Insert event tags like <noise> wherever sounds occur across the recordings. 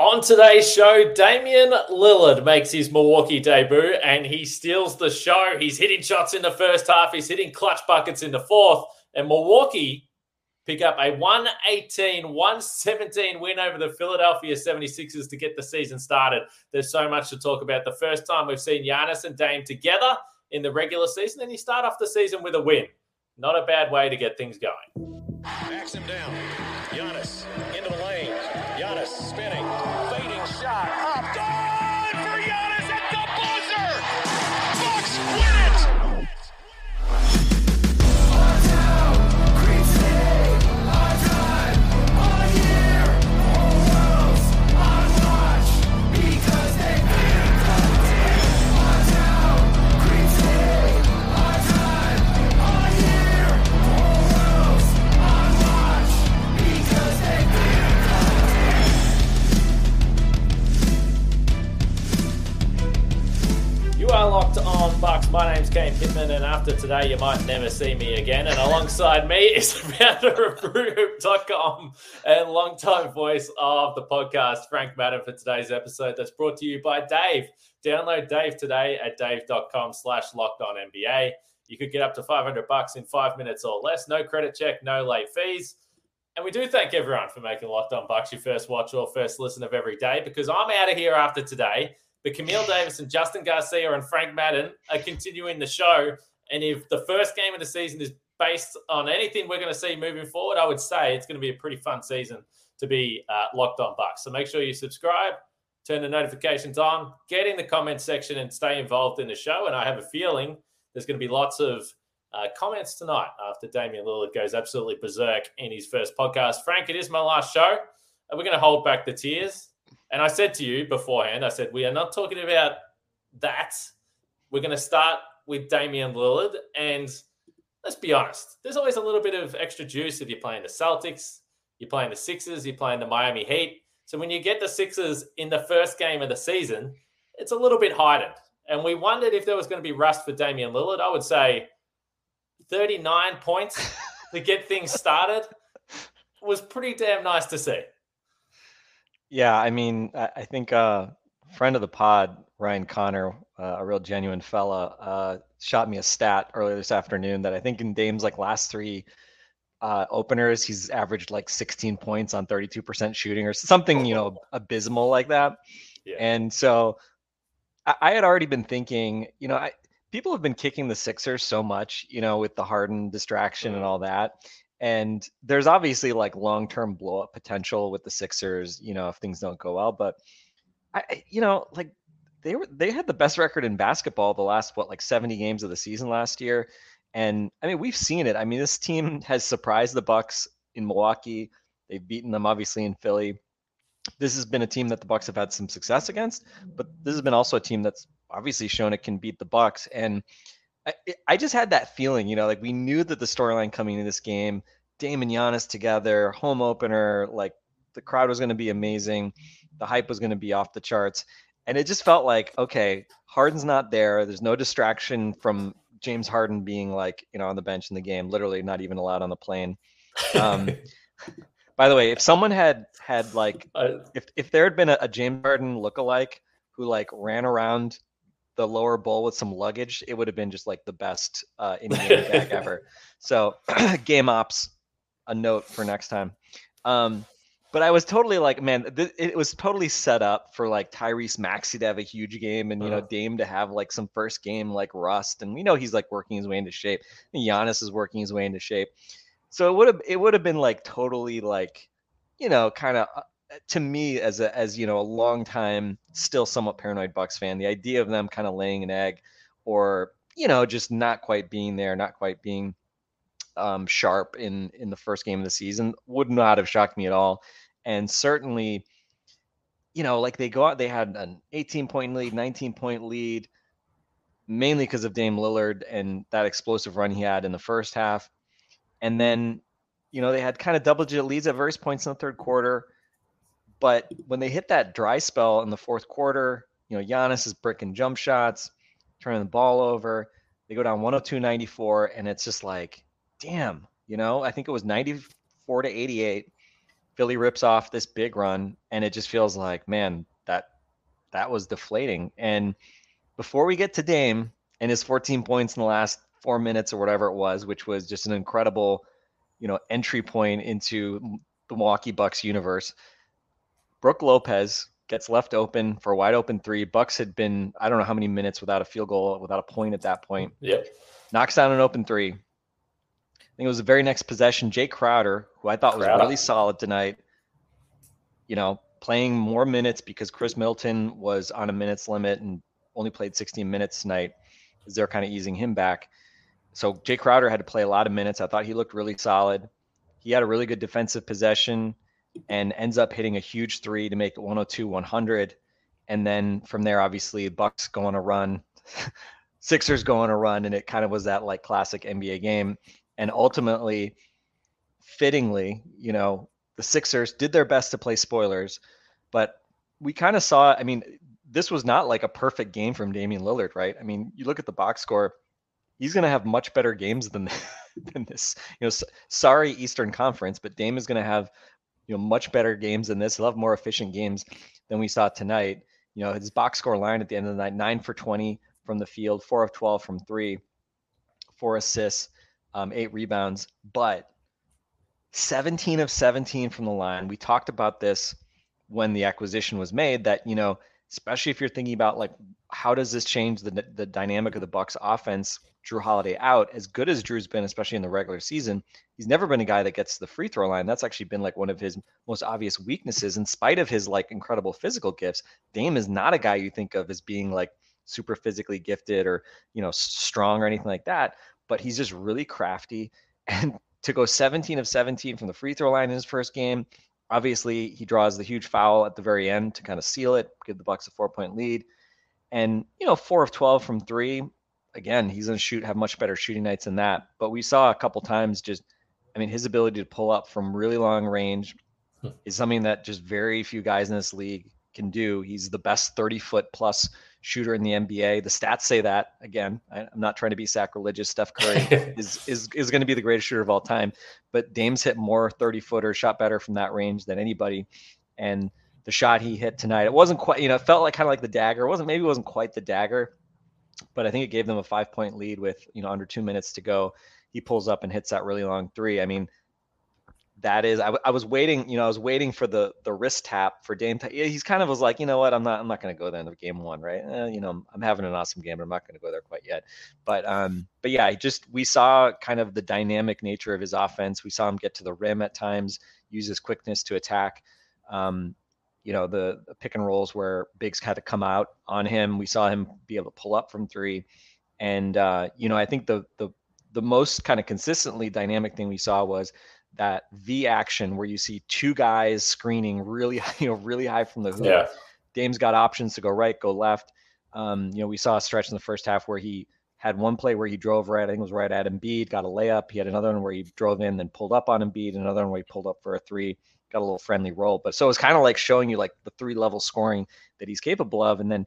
On today's show, Damian Lillard makes his Milwaukee debut and he steals the show. He's hitting shots in the first half, he's hitting clutch buckets in the fourth, and Milwaukee pick up a 118 117 win over the Philadelphia 76ers to get the season started. There's so much to talk about. The first time we've seen Giannis and Dame together in the regular season, and you start off the season with a win. Not a bad way to get things going. Backs him down. Giannis into the lane. Giannis spinning. Fading shot. Up. Good locked on Bucks. My name's Kane Pittman, and after today, you might never see me again. And alongside me <laughs> is the founder of BrewHoop.com and longtime voice of the podcast, Frank Madden, for today's episode. That's brought to you by Dave. Download Dave today at dave.com slash locked on NBA. You could get up to 500 bucks in five minutes or less. No credit check, no late fees. And we do thank everyone for making Locked On Bucks your first watch or first listen of every day because I'm out of here after today. But Camille Davis and Justin Garcia and Frank Madden are continuing the show. And if the first game of the season is based on anything we're going to see moving forward, I would say it's going to be a pretty fun season to be uh, locked on Bucks. So make sure you subscribe, turn the notifications on, get in the comment section, and stay involved in the show. And I have a feeling there's going to be lots of uh, comments tonight after Damian Lillard goes absolutely berserk in his first podcast. Frank, it is my last show. We're going to hold back the tears. And I said to you beforehand, I said, we are not talking about that. We're going to start with Damian Lillard. And let's be honest, there's always a little bit of extra juice if you're playing the Celtics, you're playing the Sixers, you're playing the Miami Heat. So when you get the Sixers in the first game of the season, it's a little bit heightened. And we wondered if there was going to be rust for Damian Lillard. I would say 39 points <laughs> to get things started was pretty damn nice to see. Yeah, I mean, I, I think uh, friend of the pod, Ryan Connor, uh, a real genuine fella, uh, shot me a stat earlier this afternoon that I think in Dame's like last three uh, openers, he's averaged like 16 points on 32% shooting or something, you know, <laughs> abysmal like that. Yeah. And so I, I had already been thinking, you know, I, people have been kicking the Sixers so much, you know, with the Harden distraction and Mhm. all that. And there's obviously like long-term blow up potential with the Sixers, you know, if things don't go well. But I, I- you know, like they were they had the best record in basketball the last what like 70 games of the season last year. And I mean, we've seen it. I mean, this team has surprised the Bucks in Milwaukee. They've beaten them obviously in Philly. This has been a team that the Bucks have had some success against, but this has been also a team that's obviously shown it can beat the Bucks. And I, I just had that feeling, you know, like we knew that the storyline coming into this game, Dame and Giannis together, home opener, like the crowd was going to be amazing, the hype was going to be off the charts, and it just felt like, okay, Harden's not there. There's no distraction from James Harden being like, you know, on the bench in the game, literally not even allowed on the plane. Um, <laughs> by the way, if someone had had like if if there had been a, a James Harden lookalike who like ran around the lower bowl with some luggage, it would have been just like the best uh, <laughs> Indiana gag ever. So <clears throat> game ops, a note for next time. Um, but I was totally like, man, th- it was totally set up for like Tyrese Maxey to have a huge game, and you know Uh-huh. Dame to have like some first game like rust, and we know he's like working his way into shape. And Giannis is working his way into shape. So it would have it would have been like totally like, you know, kind of to me as a as you know a long time still somewhat paranoid Bucks fan, the idea of them kind of laying an egg, or you know just not quite being there, not quite being um, sharp in in the first game of the season would not have shocked me at all, and certainly, you know, like they go out, they had an 18 point lead, 19 point lead, mainly because of Dame Lillard and that explosive run he had in the first half, and then, you know, they had kind of double digit leads at various points in the third quarter, but when they hit that dry spell in the fourth quarter, you know, Giannis is bricking jump shots, turning the ball over. They go down 102-94, and it's just like, damn, you know, I think it was 94 to 88, Philly rips off this big run, and it just feels like, man, that that was deflating. And before we get to Dame and his 14 points in the last four minutes or whatever it was, which was just an incredible, you know, entry point into the Milwaukee Bucks universe. Brook Lopez gets left open for a wide open three. Bucks had been I don't know how many minutes without a field goal, without a point at that point. Yep. Knocks down an open three. I think it was the very next possession. Jae Crowder, who I thought was really solid tonight, you know, playing more minutes because Khris Middleton was on a minutes limit and only played 16 minutes tonight, Is they're kind of easing him back. So Jae Crowder had to play a lot of minutes. I thought he looked really solid. He had a really good defensive possession and ends up hitting a huge three to make it 102 100. And then from there, obviously, Bucks go on a run, <laughs> Sixers go on a run, and it kind of was that like classic NBA game. And ultimately, fittingly, you know, the Sixers did their best to play spoilers, but we kind of saw, I mean, this was not like a perfect game from Damian Lillard, right? I mean, you look at the box score, he's going to have much better games than <laughs> than this. You know, sorry Eastern Conference, but Dame is going to have you know much better games than this. Have more efficient games than we saw tonight. You know, his box score line at the end of the night: nine for twenty from the field, four of twelve from three, four assists, um, eight rebounds, but 17 of 17 from the line. We talked about this when the acquisition was made that, you know, especially if you're thinking about like how does this change the the dynamic of the Bucks offense? Jrue Holiday out, as good as Jrue's been, especially in the regular season, he's never been a guy that gets to the free throw line. That's actually been like one of his most obvious weaknesses. In spite of his like incredible physical gifts, Dame is not a guy you think of as being like super physically gifted or you know strong or anything like that. But he's just really crafty. <laughs> And to go 17 of 17 from the free throw line in his first game, obviously he draws the huge foul at the very end to kind of seal it, give the Bucks a four point lead. And you know, four of 12 from three again, he's going to shoot, have much better shooting nights than that. But we saw a couple times just, I mean, his ability to pull up from really long range Hmm. is something that just very few guys in this league can do. He's the best 30 foot plus shooter in the NBA. The stats say that. Again, I, I'm not trying to be sacrilegious. Steph Curry <laughs> is is is going to be the greatest shooter of all time. But Dame's hit more 30 footer, shot better from that range than anybody. And the shot he hit tonight, it wasn't quite, you know, it felt like kind of like the dagger. It wasn't maybe it wasn't quite the dagger, but I think it gave them a five point lead with you know under two minutes to go. He pulls up and hits that really long three. I mean, that is I, w- I was waiting, you know, I was waiting for the the wrist tap for Dame. Yeah, he's kind of was like, you know what, I'm not I'm not going to go there in the game one, right? Eh, you know, I'm, I'm having an awesome game, but I'm not going to go there quite yet. But um, but yeah, just we saw kind of the dynamic nature of his offense. We saw him get to the rim at times, use his quickness to attack. Um, you know the, the pick and rolls where bigs had to come out on him. We saw him be able to pull up from three, and uh, you know I think the the the most kind of consistently dynamic thing we saw was that V action where you see two guys screening really <laughs> you know really high from the hoop. yeah. Dame's got options to go right, go left. Um, you know, we saw a stretch in the first half where he had one play where he drove right, I think it was right at Embiid, got a layup. He had another one where he drove in, then pulled up on Embiid, another one where he pulled up for a three, got a little friendly roll. But so it's kind of like showing you like the three level scoring that he's capable of. And then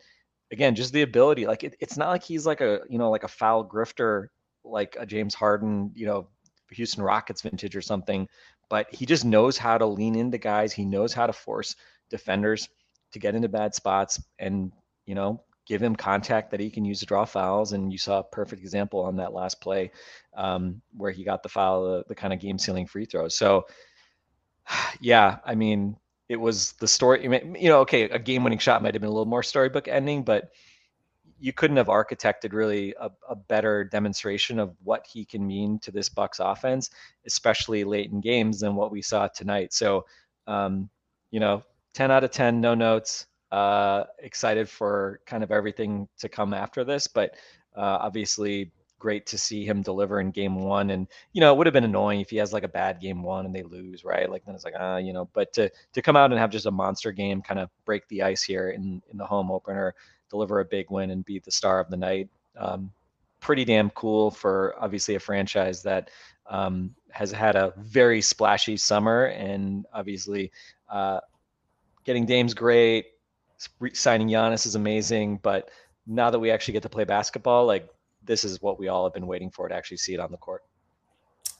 again, just the ability, like it, it's not like he's like a, you know, like a foul grifter, like a James Harden, you know, Houston Rockets vintage or something, but he just knows how to lean into guys. He knows how to force defenders to get into bad spots and, you know, give him contact that he can use to draw fouls. And you saw a perfect example on that last play um, where he got the foul, the, the kind of game sealing free throws. So, <sighs> yeah, I mean, it was the story, you know, okay, a game winning shot might have been a little more storybook ending, but you couldn't have architected really a, a, better demonstration of what he can mean to this Bucks offense, especially late in games than what we saw tonight. So, um, you know, 10 out of 10, no notes. Uh, excited for kind of everything to come after this, but uh, obviously great to see him deliver in game one. And you know, it would have been annoying if he has like a bad game one and they lose, right? Like then it's like ah, you know. But to to come out and have just a monster game, kind of break the ice here in in the home opener deliver a big win and be the star of the night. Um, pretty damn cool for obviously a franchise that um, has had a very splashy summer and obviously uh, getting Dame's great. Signing Giannis is amazing, but now that we actually get to play basketball, like this is what we all have been waiting for to actually see it on the court.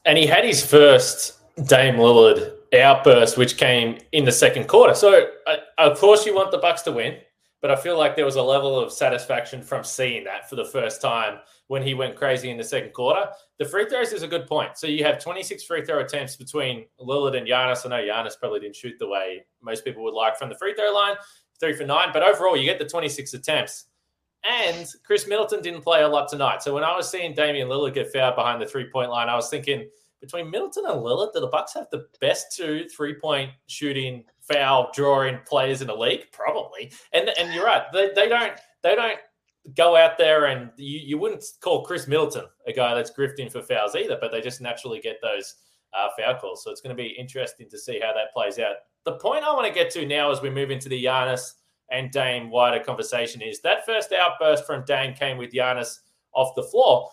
And he had his first Dame Lillard outburst, which came in the second quarter. So, uh, of course, you want the Bucks to win, but I feel like there was a level of satisfaction from seeing that for the first time when he went crazy in the second quarter. The free throws is a good point. So you have 26 free throw attempts between Lillard and Giannis. I know Giannis probably didn't shoot the way most people would like from the free throw line, three for nine, but overall you get the 26 attempts. And Khris Middleton didn't play a lot tonight. So when I was seeing Damian Lillard get fouled behind the three point line, I was thinking – between Middleton and Lillard, do the Bucks have the best two three point shooting, foul drawing players in the league? Probably. And and you're right. They, they don't they don't go out there and you, you wouldn't call Khris Middleton a guy that's grifting for fouls either, but they just naturally get those uh, foul calls. So it's going to be interesting to see how that plays out. The point I want to get to now as we move into the Giannis and Dame wider conversation is that first outburst from Dame came with Giannis off the floor.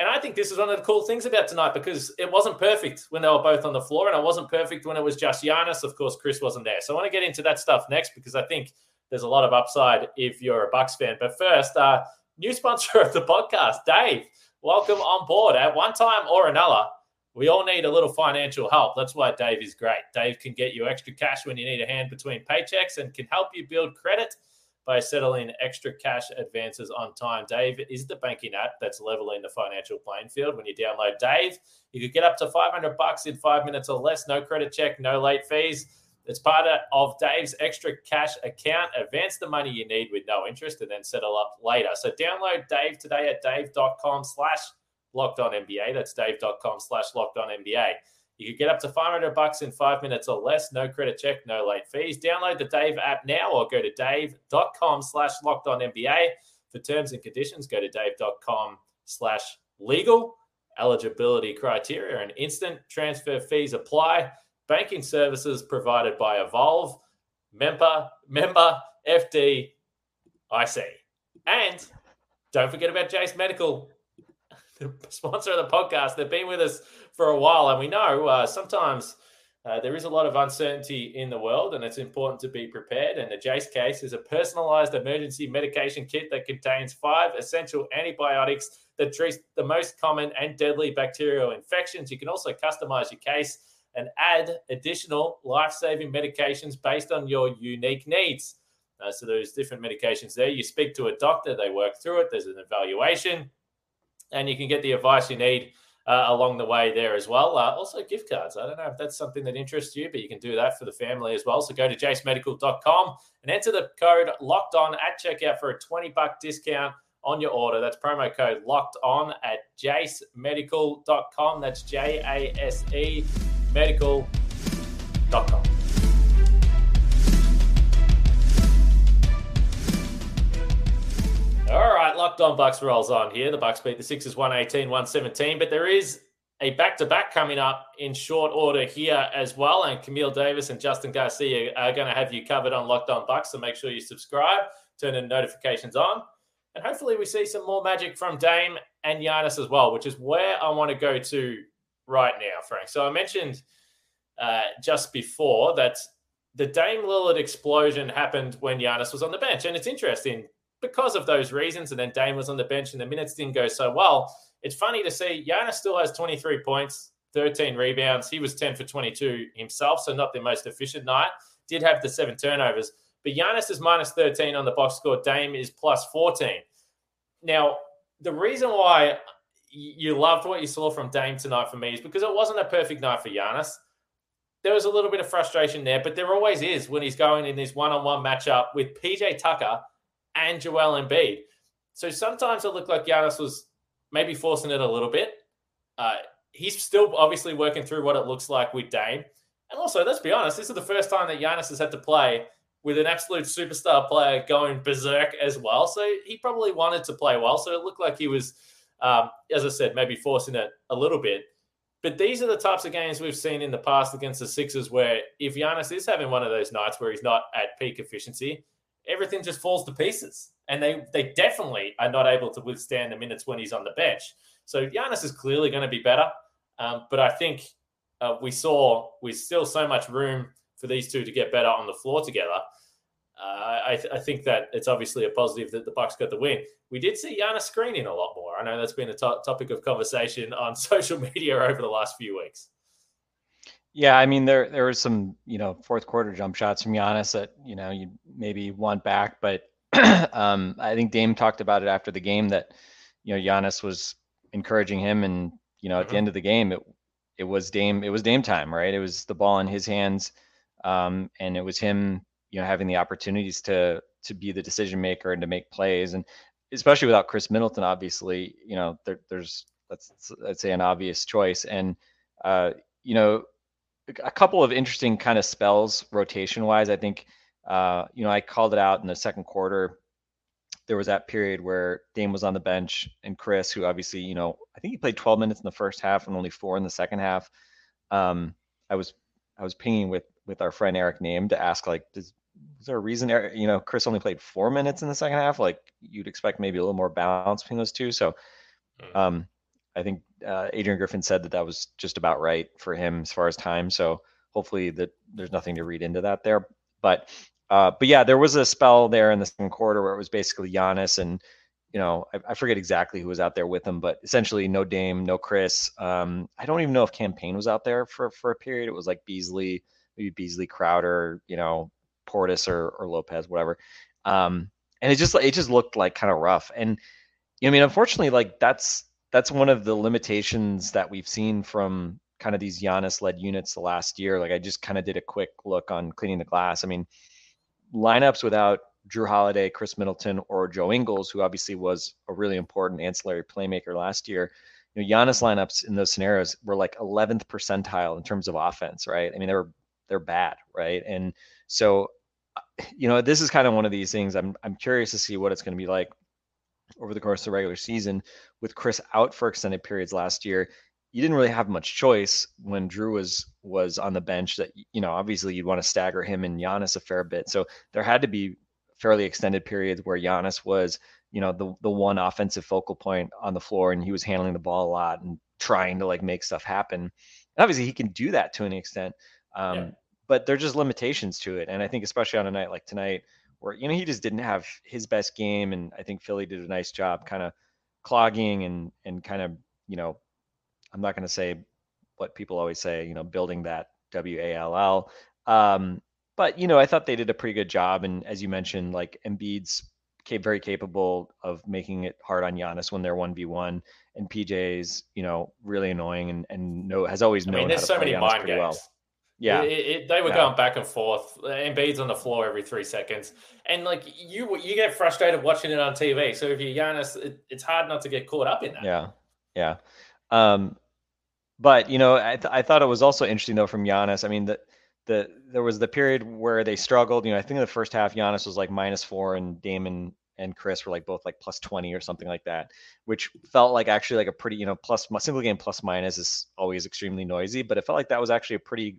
And I think this is one of the cool things about tonight because it wasn't perfect when they were both on the floor, and it wasn't perfect when it was just Giannis. Of course, Khris wasn't there. So I want to get into that stuff next because I think there's a lot of upside if you're a Bucks fan. But first, uh, new sponsor of the podcast, Dave. Welcome on board. At one time or another, we all need a little financial help. That's why Dave is great. Dave can get you extra cash when you need a hand between paychecks and can help you build credit by settling extra cash advances on time. Dave is the banking app that's leveling the financial playing field. When you download Dave, you could get up to 500 bucks in five minutes or less. No credit check, no late fees. It's part of Dave's extra cash account. Advance the money you need with no interest and then settle up later. So download Dave today at dave.com slash locked on NBA. That's dave.com slash locked on NBA. You could get up to 500 bucks in five minutes or less. No credit check, no late fees. Download the Dave app now or go to dave.com slash locked on NBA. For terms and conditions, go to dave.com slash legal. Eligibility criteria and instant transfer fees apply. Banking services provided by Evolve. Member, member FDIC. And don't forget about Jase Medical, the <laughs> sponsor of the podcast. They've been with us for a while, and we know uh, sometimes uh, there is a lot of uncertainty in the world, and it's important to be prepared. And the Jase case is a personalized emergency medication kit that contains five essential antibiotics that treat the most common and deadly bacterial infections. You can also customize your case and add additional life saving medications based on your unique needs. Uh, so there's different medications there. You speak to a doctor, they work through it, there's an evaluation, and you can get the advice you need uh, along the way there as well. Uh, also, gift cards. I don't know if that's something that interests you, but you can do that for the family as well. So go to jasemedical.com and enter the code locked on at checkout for a 20 buck discount on your order. That's promo code locked on at jasemedical.com. That's J A S E medical.com. locked on Bucks rolls on here. The Bucks beat the Sixers 118, 117, but there is a back-to-back coming up in short order here as well. And Camille Davis and Justin Garcia are going to have you covered on Locked On Bucks. So make sure you subscribe, turn the notifications on, and hopefully we see some more magic from Dame and Giannis as well, which is where I want to go to right now, Frank. So I mentioned uh, just before that the Dame Lillard explosion happened when Giannis was on the bench, and it's interesting because of those reasons. And then Dame was on the bench and the minutes didn't go so well. It's funny to see Giannis still has 23 points, 13 rebounds. He was 10 for 22 himself, so not the most efficient night. Did have the seven turnovers, but Giannis is minus 13 on the box score. Dame is plus 14. Now, the reason why you loved what you saw from Dame tonight for me is because it wasn't a perfect night for Giannis. There was a little bit of frustration there, but there always is when he's going in this one on one matchup with PJ Tucker and Joel Embiid. So sometimes it looked like Giannis was maybe forcing it a little bit. Uh, he's still obviously working through what it looks like with Dame. And also, let's be honest, this is the first time that Giannis has had to play with an absolute superstar player going berserk as well. So he probably wanted to play well. So it looked like he was, um, as I said, maybe forcing it a little bit. But these are the types of games we've seen in the past against the Sixers where if Giannis is having one of those nights where he's not at peak efficiency, everything just falls to pieces. And they they definitely are not able to withstand the minutes when he's on the bench. So Giannis is clearly going to be better. Um, but I think uh, we saw we still so much room for these two to get better on the floor together. Uh, I, th- I, think that it's obviously a positive that the Bucks got the win. We did see Giannis screening a lot more. I know that's been a to- topic of conversation on <laughs> social media over the last few weeks. Yeah, I mean there there was some you know fourth quarter jump shots from Giannis that you know you maybe want back, but <clears throat> um, I think Dame talked about it after the game that you know Giannis was encouraging him, and you know at mm-hmm. the end of the game it it was Dame it was Dame time, right? It was the ball in his hands, um, and it was him you know having the opportunities to to be the decision maker and to make plays, and especially without Khris Middleton, obviously you know there, there's that's let's say an obvious choice, and uh, you know a couple of interesting kind of spells rotation wise. I think, uh, you know, I called it out in the second quarter. There was that period where Dame was on the bench and Khris, who obviously, you know, I think he played 12 minutes in the first half and only four in the second half. Um, I was I was pinging with with our friend Eric Nehm to ask like, does is there a reason you know Khris only played four minutes in the second half? Like you'd expect maybe a little more balance between those two. So, hmm. um, I think uh, Adrian Griffin said that that was just about right for him as far as time. So hopefully that there's nothing to read into that there. But uh, but yeah, there was a spell there in the second quarter where it was basically Giannis and you know I, I forget exactly who was out there with him, but essentially no Dame, no Khris. Um, I don't even know if Cam Payne was out there for for a period. It was like Beasley, maybe Beasley, Crowder, you know Portis or or Lopez, whatever. Um, and it just it just looked like kind of rough. And You know, I mean, unfortunately, like that's that's one of the limitations that we've seen from kind of these Giannis led units the last year. Like I just kind of did a quick look on cleaning the glass. I mean, lineups without Jrue Holiday, Khris Middleton, or Joe Ingles, who obviously was a really important ancillary playmaker last year. You know, Giannis lineups in those scenarios were like 11th percentile in terms of offense, right? I mean, they were they're bad, right? And so, uh, you know, this is kind of one of these things. I'm I'm curious to see what it's going to be like over the course of the regular season with Khris out for extended periods last year. You didn't really have much choice when Jrue was was on the bench. That you know, obviously, you'd want to stagger him and Giannis a fair bit. So there had to be fairly extended periods where Giannis was, you know, the the one offensive focal point on the floor, and he was handling the ball a lot and trying to like make stuff happen. And obviously, he can do that to an extent, um, yeah. but there's just limitations to it. And I think especially on a night like tonight, where you know he just didn't have his best game, and I think Philly did a nice job, kind of clogging and and kind of you know, I'm not going to say what people always say, you know, building that W A L L. Um, but you know, I thought they did a pretty good job, and as you mentioned, like Embiid's very capable of making it hard on Giannis when they're one v one, and PJ's you know really annoying and and no has always known. I mean, there's so many mind games. Well. Yeah, it, it, they were yeah. going back and forth. Embiid's on the floor every three seconds, and like you, you get frustrated watching it on TV. So if you're Giannis, it, it's hard not to get caught up in that. Yeah, yeah. Um, but you know, I, th- I thought it was also interesting though from Giannis. I mean, the the there was the period where they struggled. You know, I think in the first half, Giannis was like minus four, and Dame and Khris were like both like plus 20 or something like that, which felt like actually like a pretty, you know, plus single game plus minus is always extremely noisy, but it felt like that was actually a pretty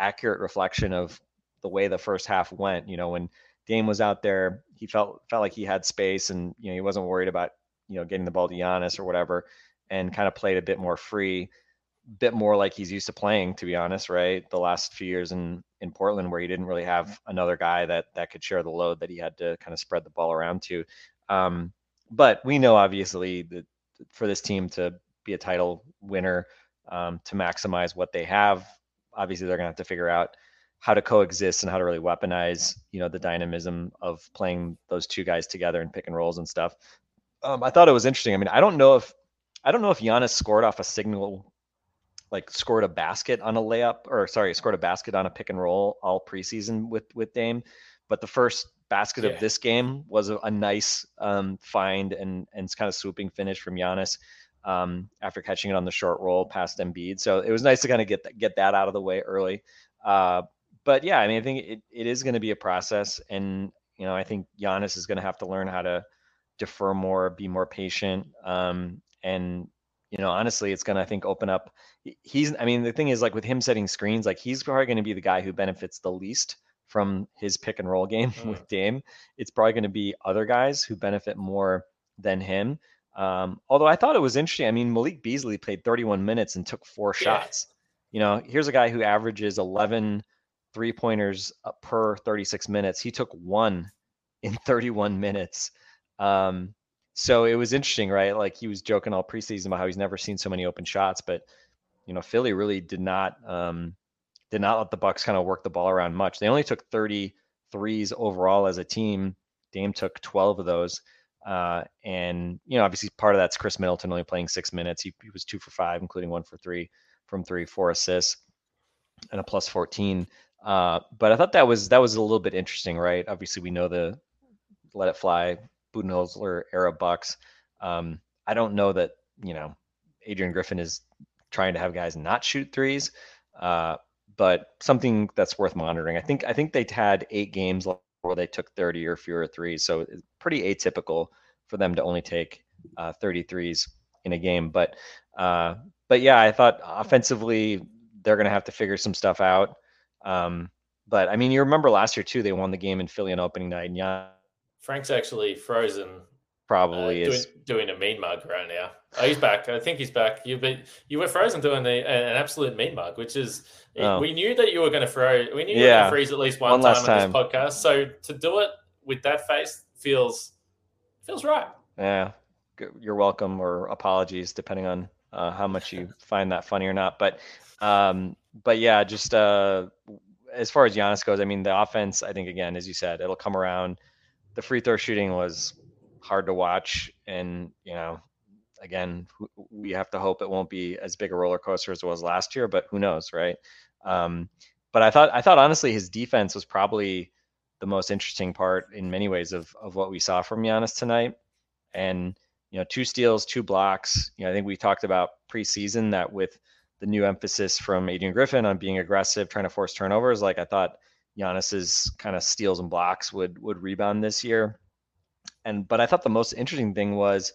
accurate reflection of the way the first half went. You know, when Dame was out there, he felt felt like he had space, and you know he wasn't worried about you know getting the ball to Giannis or whatever, and kind of played a bit more free, bit more like he's used to playing. To be honest, right, the last few years in in Portland, where he didn't really have another guy that that could share the load that he had to kind of spread the ball around to. Um, but we know obviously that for this team to be a title winner, um, to maximize what they have obviously they're going to have to figure out how to coexist and how to really weaponize, you know, the dynamism of playing those two guys together and pick and rolls and stuff. Um, I thought it was interesting. I mean, I don't know if I don't know if Giannis scored off a signal, like scored a basket on a layup, or sorry, scored a basket on a pick and roll all preseason with with Dame. But the first basket yeah. of this game was a, a nice um, find and and kind of swooping finish from Giannis um, after catching it on the short roll past Embiid. So it was nice to kind of get that, get that out of the way early. Uh, but yeah, I mean, I think it, it is going to be a process, and you know, I think Giannis is going to have to learn how to defer more, be more patient, um, and you know, honestly, it's going to I think open up. He's, I mean, the thing is, like with him setting screens, like he's probably going to be the guy who benefits the least from his pick and roll game <laughs> mm. with Dame. It's probably going to be other guys who benefit more than him. Um, although I thought it was interesting. I mean, Malik Beasley played 31 minutes and took four yeah. shots. You know, here's a guy who averages 11 three pointers uh, per 36 minutes. He took one <laughs> in 31 minutes. Um, so it was interesting, right? Like he was joking all preseason about how he's never seen so many open shots, but you know, Philly really did not um, did not let the Bucks kind of work the ball around much. They only took 30 threes overall as a team. Dame took 12 of those. Uh, and you know, obviously, part of that's Khris Middleton only playing six minutes. He, he was two for five, including one for three from three, four assists, and a plus 14. Uh, but I thought that was that was a little bit interesting, right? Obviously, we know the let it fly Budenholzer era Bucks. Um, I don't know that you know Adrian Griffin is trying to have guys not shoot threes, uh, but something that's worth monitoring. I think I think they had eight games where they took 30 or fewer threes, so it's pretty atypical for them to only take uh, 30 threes in a game. But uh, but yeah, I thought offensively they're going to have to figure some stuff out. Um, but I mean, you remember last year too, they won the game in Philly on opening night. And yeah, Frank's actually frozen. Probably uh, is doing, doing, a mean mug right now. Oh, he's back. I think he's back. You've been you were frozen doing the, an absolute mean mug, which is oh. we knew that you were going to throw. We knew you were going to freeze at least one, one time on time. this podcast. So to do it with that face feels feels right. Yeah, you're welcome or apologies depending on uh, how much you <laughs> find that funny or not. But um, but yeah, just uh, as far as Giannis goes, I mean, the offense, I think again, as you said, it'll come around. The free throw shooting was hard to watch, and you know, again, we have to hope it won't be as big a roller coaster as it was last year, but who knows, right? Um, but I thought, I thought honestly, his defense was probably the most interesting part in many ways of of what we saw from Giannis tonight, and you know, two steals, two blocks. You know, I think we talked about preseason that with the new emphasis from Adrian Griffin on being aggressive, trying to force turnovers. Like I thought Giannis's kind of steals and blocks would would rebound this year. And but I thought the most interesting thing was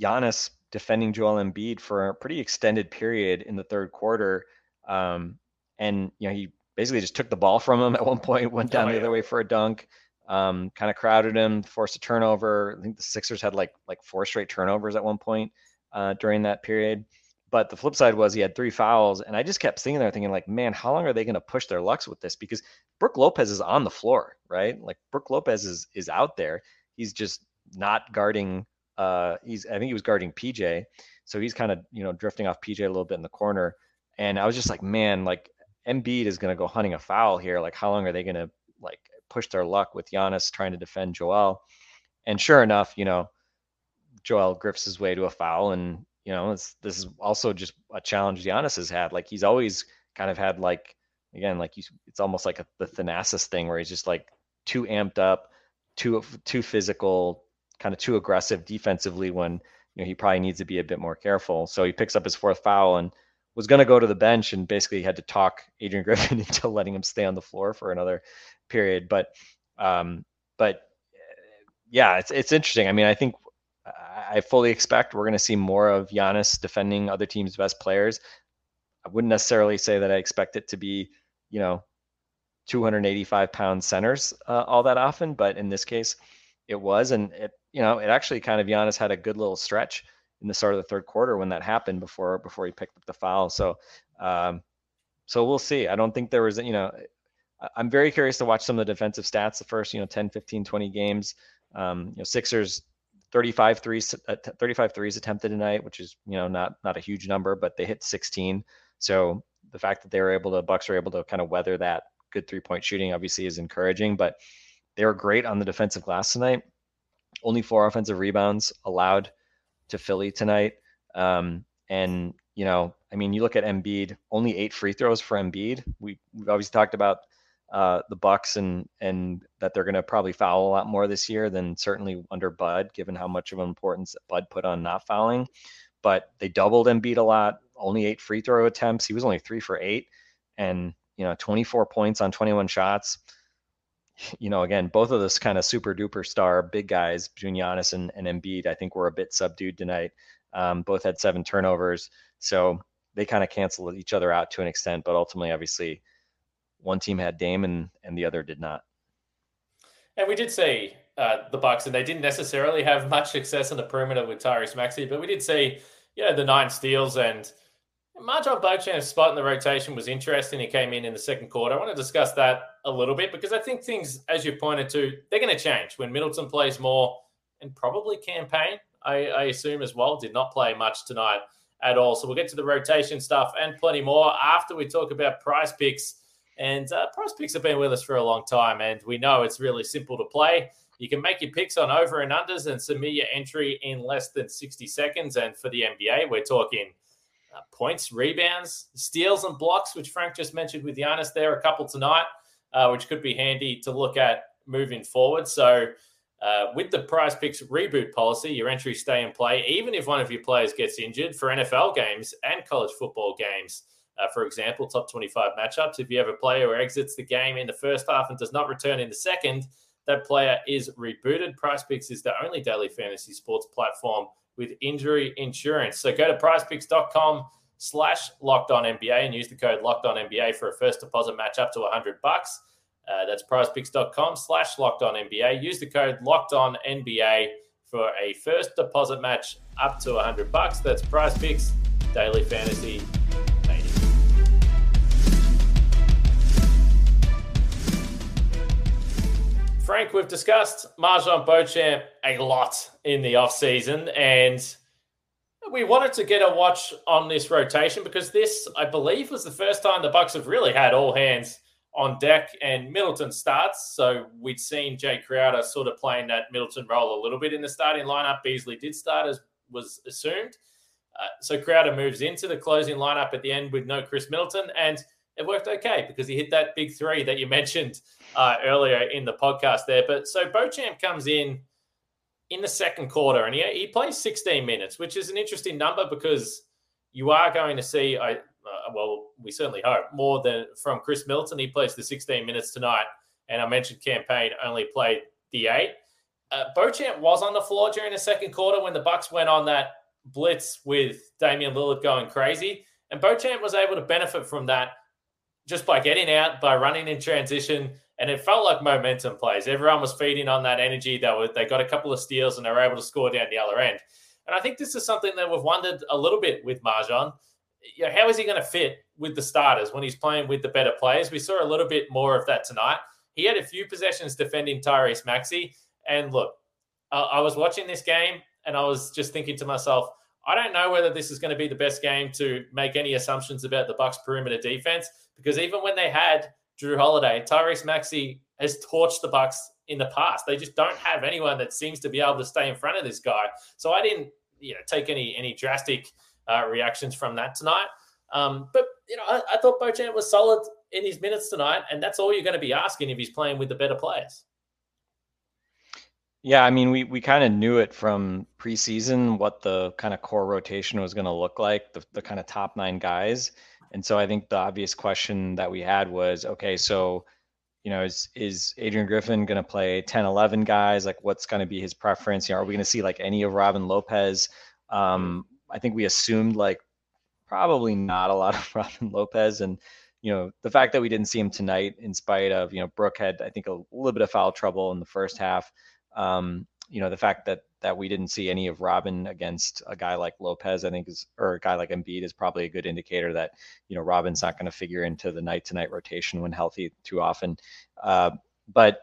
Giannis defending Joel Embiid for a pretty extended period in the third quarter. Um, and you know, he basically just took the ball from him <laughs> at one point, went down oh, the other way for a dunk, um, kind of crowded him, forced a turnover. I think the Sixers had like like four straight turnovers at one point uh, during that period. But the flip side was he had three fouls, and I just kept sitting there thinking, like, man, how long are they going to push their lucks with this? Because Brook Lopez is on the floor, right? Like Brook Lopez is is out there. He's just not guarding. Uh, he's I think he was guarding PJ, so he's kind of you know drifting off PJ a little bit in the corner. And I was just like, man, like Embiid is going to go hunting a foul here. Like, how long are they going to like push their luck with Giannis trying to defend Joel? And sure enough, you know, Joel grifts his way to a foul, and you know, this is also just a challenge Giannis has had. Like he's always kind of had like again, like you, it's almost like a, the Thanasis thing where he's just like too amped up, too too physical, kind of too aggressive defensively when you know he probably needs to be a bit more careful. So he picks up his fourth foul and was going to go to the bench and basically had to talk Adrian <laughs> Griffin into letting him stay on the floor for another period. But um, but yeah, it's it's interesting. I mean, I think I fully expect we're going to see more of Giannis defending other teams' best players. I wouldn't necessarily say that I expect it to be, you know, 285 pound centers uh, all that often, but in this case, it was, and it, you know, it actually kind of Giannis had a good little stretch in the start of the third quarter when that happened before before he picked up the foul. So, um, so we'll see. I don't think there was, you know, I'm very curious to watch some of the defensive stats the first, you know, 10, 15, 20 games. Um, you know, Sixers 35 threes, uh, 35 threes attempted tonight, which is you know not not a huge number, but they hit 16. So the fact that they were able to Bucks were able to kind of weather that good three point shooting obviously is encouraging. But they were great on the defensive glass tonight. Only four offensive rebounds allowed to Philly tonight. Um, and you know, I mean, you look at Embiid, only eight free throws for Embiid. We we've always talked about uh, the Bucks and and that they're going to probably foul a lot more this year than certainly under Bud, given how much of an importance Bud put on not fouling. But they doubled Embiid a lot. Only eight free throw attempts. He was only three for eight, and you know 24 points on 21 shots. <laughs> You know, again, both of those kind of super duper star big guys, between Giannis and, and Embiid, I think were a bit subdued tonight. Um, both had seven turnovers, so they kind of canceled each other out to an extent. But ultimately, obviously, one team had Dame and and the other did not. And we did see uh, the Bucks, and they didn't necessarily have much success on the perimeter with Tyrese Maxey, but we did see, you know, the nine steals and MarJon Beauchamp's spot in the rotation was interesting. He came in in the second quarter. I want to discuss that a little bit because I think things, as you pointed to, they're going to change when Middleton plays more and probably Cam Payne. I, I assume as well did not play much tonight. at all. So we'll get to the rotation stuff and plenty more after we talk about PrizePicks. And uh, prize picks have been with us for a long time, and we know it's really simple to play. You can make your picks on over and unders and submit your entry in less than 60 seconds. And for the NBA, we're talking uh, points, rebounds, steals, and blocks, which Frank just mentioned with Giannis there, a couple tonight, uh, which could be handy to look at moving forward. So, uh, with the prize picks reboot policy, your entries stay in play, even if one of your players gets injured for NFL games and college football games. Uh, for example, top 25 matchups. If you have a player who exits the game in the first half and does not return in the second, that player is rebooted. Prize Picks is the only daily fantasy sports platform with injury insurance. So go to prizepicks.com slash locked on NBA and use the code locked on NBA for a first deposit match up to 100 bucks. Uh, that's prizepicks.com slash locked on NBA. Use the code locked on NBA for a first deposit match up to 100 bucks. That's prize picks, daily fantasy Frank, we've discussed MarJon Beauchamp a lot in the offseason, and we wanted to get a watch on this rotation because this, I believe, was the first time the Bucks have really had all hands on deck and Middleton starts. So we'd seen Jae Crowder sort of playing that Middleton role a little bit in the starting lineup. Beasley did start as was assumed. Uh, so Crowder moves into the closing lineup at the end with no Khris Middleton, and it worked okay because he hit that big three that you mentioned uh, earlier in the podcast there. But so Beauchamp comes in in the second quarter and he, he plays 16 minutes, which is an interesting number because you are going to see, I uh, well, we certainly hope more than from Khris Middleton. He plays the 16 minutes tonight, and I mentioned Cam Payne only played the eight. Uh, Beauchamp was on the floor during the second quarter when the Bucks went on that blitz with Damian Lillard going crazy, and Beauchamp was able to benefit from that just by getting out, by running in transition, and it felt like momentum plays. Everyone was feeding on that energy. They were they got a couple of steals and they were able to score down the other end. And I think this is something that we've wondered a little bit with MarJon. You know, how is he going to fit with the starters when he's playing with the better players? We saw a little bit more of that tonight. He had a few possessions defending Tyrese Maxey. And look, I was watching this game and I was just thinking to myself, I don't know whether this is going to be the best game to make any assumptions about the Bucks perimeter defense because even when they had Jrue Holiday, Tyrese Maxey has torched the Bucks in the past. They just don't have anyone that seems to be able to stay in front of this guy. So I didn't, you know, take any any drastic uh, reactions from that tonight. Um, but you know, I, I thought Beauchamp was solid in his minutes tonight, and that's all you're going to be asking if he's playing with the better players. Yeah, I mean, we we kind of knew it from preseason what the kind of core rotation was going to look like, the, the kind of top nine guys. And so I think the obvious question that we had was, okay, so you know, is is Adrian Griffin going to play 10, 11 guys? Like, what's going to be his preference? You know, are we going to see like any of Robin Lopez? Um, I think we assumed like probably not a lot of <laughs> Robin Lopez, and you know, the fact that we didn't see him tonight, in spite of you know, Brook had I think a little bit of foul trouble in the first half. Um, you know, the fact that that we didn't see any of Robin against a guy like Lopez, I think is or a guy like Embiid is probably a good indicator that you know Robin's not going to figure into the night to night rotation when healthy too often. Uh, but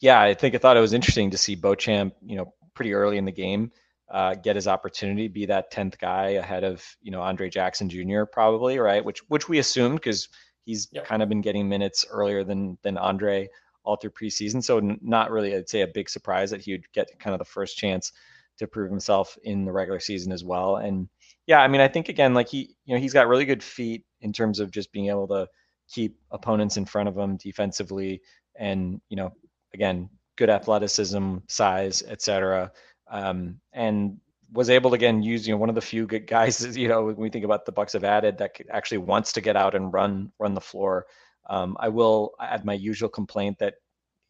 yeah, I think I thought it was interesting to see Beauchamp, you know, pretty early in the game uh, get his opportunity, be that tenth guy ahead of you know Andre Jackson Jr. probably right, which which we assumed because he's yep. kind of been getting minutes earlier than than Andre all through preseason. So not really, I'd say, a big surprise that he would get kind of the first chance to prove himself in the regular season as well. And yeah, I mean, I think again, like he, you know, he's got really good feet in terms of just being able to keep opponents in front of him defensively, and you know, again, good athleticism, size, etc. Um, and was able to again use you know one of the few good <laughs> guys you know when we think about the Bucks have added that actually wants to get out and run run the floor um, I will add my usual complaint that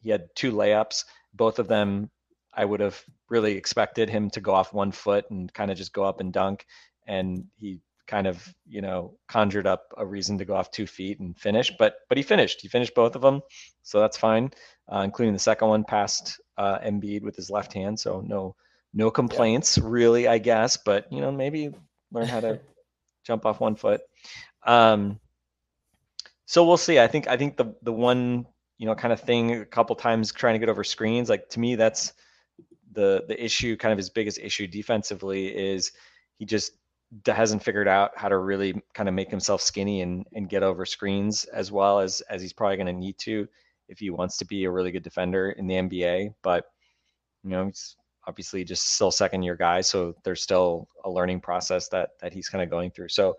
he had two layups. Both of them, I would have really expected him to go off one foot and kind of just go up and dunk. And he kind of, you know, conjured up a reason to go off two feet and finish. But but he finished. He finished both of them, so that's fine, uh, including the second one past uh, Embiid with his left hand. So no no complaints yeah. really, I guess. But you know, maybe learn how to <laughs> jump off one foot. Um, so we'll see. I think I think the the one you know kind of thing a couple times trying to get over screens like to me that's the the issue kind of his biggest issue defensively is he just hasn't figured out how to really kind of make himself skinny and and get over screens as well as as he's probably going to need to if he wants to be a really good defender in the NBA. But you know, he's obviously just still second year guy, so there's still a learning process that that he's kind of going through. So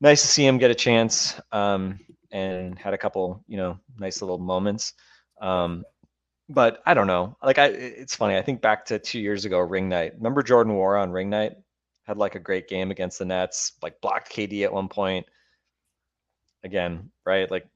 nice to see him get a chance um, and had a couple you know nice little moments. Um, but I don't know. Like I, it's funny. I think back to two years ago, ring night. Remember Jordan Nwora on ring night? Had like a great game against the Nets. Like blocked KD at one point. Again, right? Like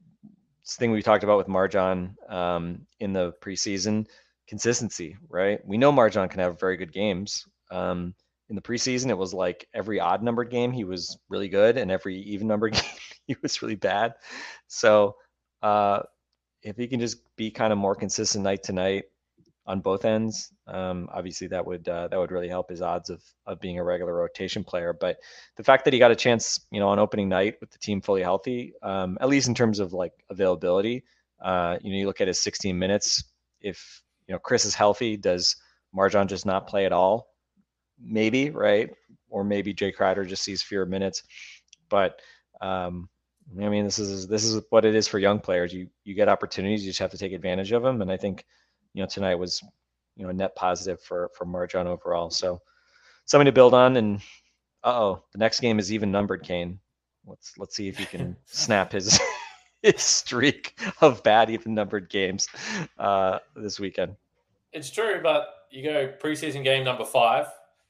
thing we talked about with MarJon um, in the preseason consistency, right? We know MarJon can have very good games. Um, in the preseason, it was like every odd numbered game he was really good, and every even numbered <laughs> game <laughs> he was really bad. So uh, if he can just be kind of more consistent night to night on both ends, um, obviously that would uh, that would really help his odds of of being a regular rotation player. But the fact that he got a chance, you know, on opening night with the team fully healthy, um, at least in terms of like availability, uh, you know, you look at his 16 minutes. If you know Khris is healthy, does MarJon just not play at all? Maybe right, or maybe Jae Crowder just sees fewer minutes. But um, I mean, this is this is what it is for young players. You you get opportunities, you just have to take advantage of them. And I think, you know, tonight was, you know, a net positive for for MarJon overall. So something to build on. And oh, the next game is even numbered, Kane. Let's let's see if he can <laughs> snap his <laughs> his streak of bad even numbered games uh, this weekend. It's true, but you go preseason game number five,